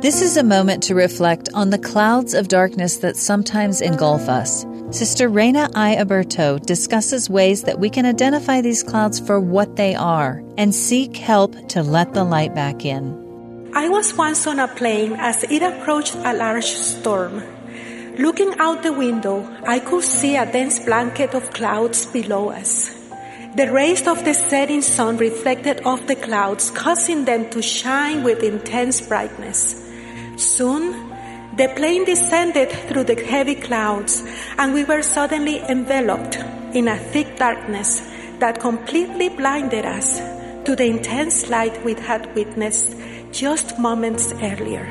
This is a moment to reflect on the clouds of darkness that sometimes engulf us. Sister Reyna I. Aburto discusses ways that we can identify these clouds for what they are and seek help to let the light back in. I was once on a plane as it approached a large storm. Looking out the window, I could see a dense blanket of clouds below us. The rays of the setting sun reflected off the clouds, causing them to shine with intense brightness. Soon, the plane descended through the heavy clouds, and we were suddenly enveloped in a thick darkness that completely blinded us to the intense light we had witnessed just moments earlier.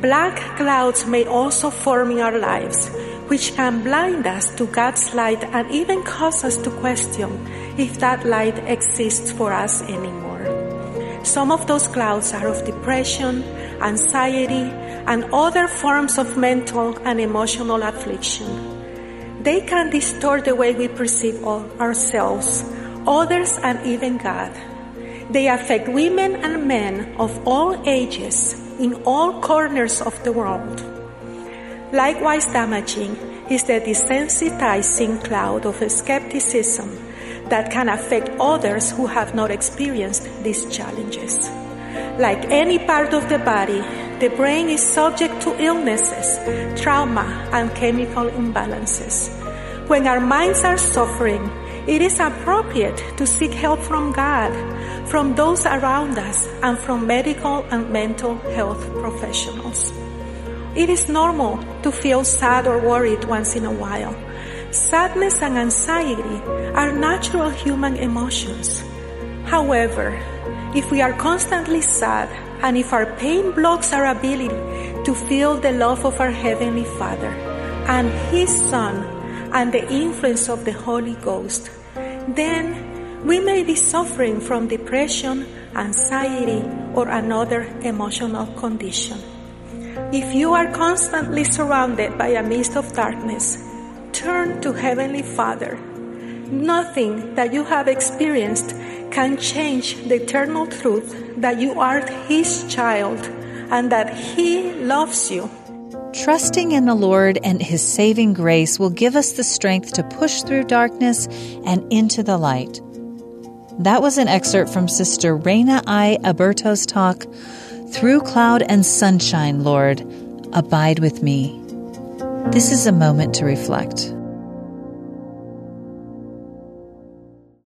Black clouds may also form in our lives, which can blind us to God's light and even cause us to question if that light exists for us anymore. Some of those clouds are of depression, anxiety, and other forms of mental and emotional affliction. They can distort the way we perceive ourselves, others, and even God. They affect women and men of all ages in all corners of the world. Likewise damaging is the desensitizing cloud of skepticism that can affect others who have not experienced these challenges. Like any part of the body, the brain is subject to illnesses, trauma, and chemical imbalances. When our minds are suffering, it is appropriate to seek help from God, from those around us, and from medical and mental health professionals. It is normal to feel sad or worried once in a while. Sadness and anxiety are natural human emotions. However, if we are constantly sad and if our pain blocks our ability to feel the love of our Heavenly Father and His Son and the influence of the Holy Ghost, then we may be suffering from depression, anxiety, or another emotional condition. If you are constantly surrounded by a mist of darkness, turn to Heavenly Father. Nothing that you have experienced can change the eternal truth that you are His child and that He loves you. Trusting in the Lord and His saving grace will give us the strength to push through darkness and into the light. That was an excerpt from Sister Reyna I. Aburto's talk, Through Cloud and Sunshine, Lord, Abide with Me. This is a moment to reflect.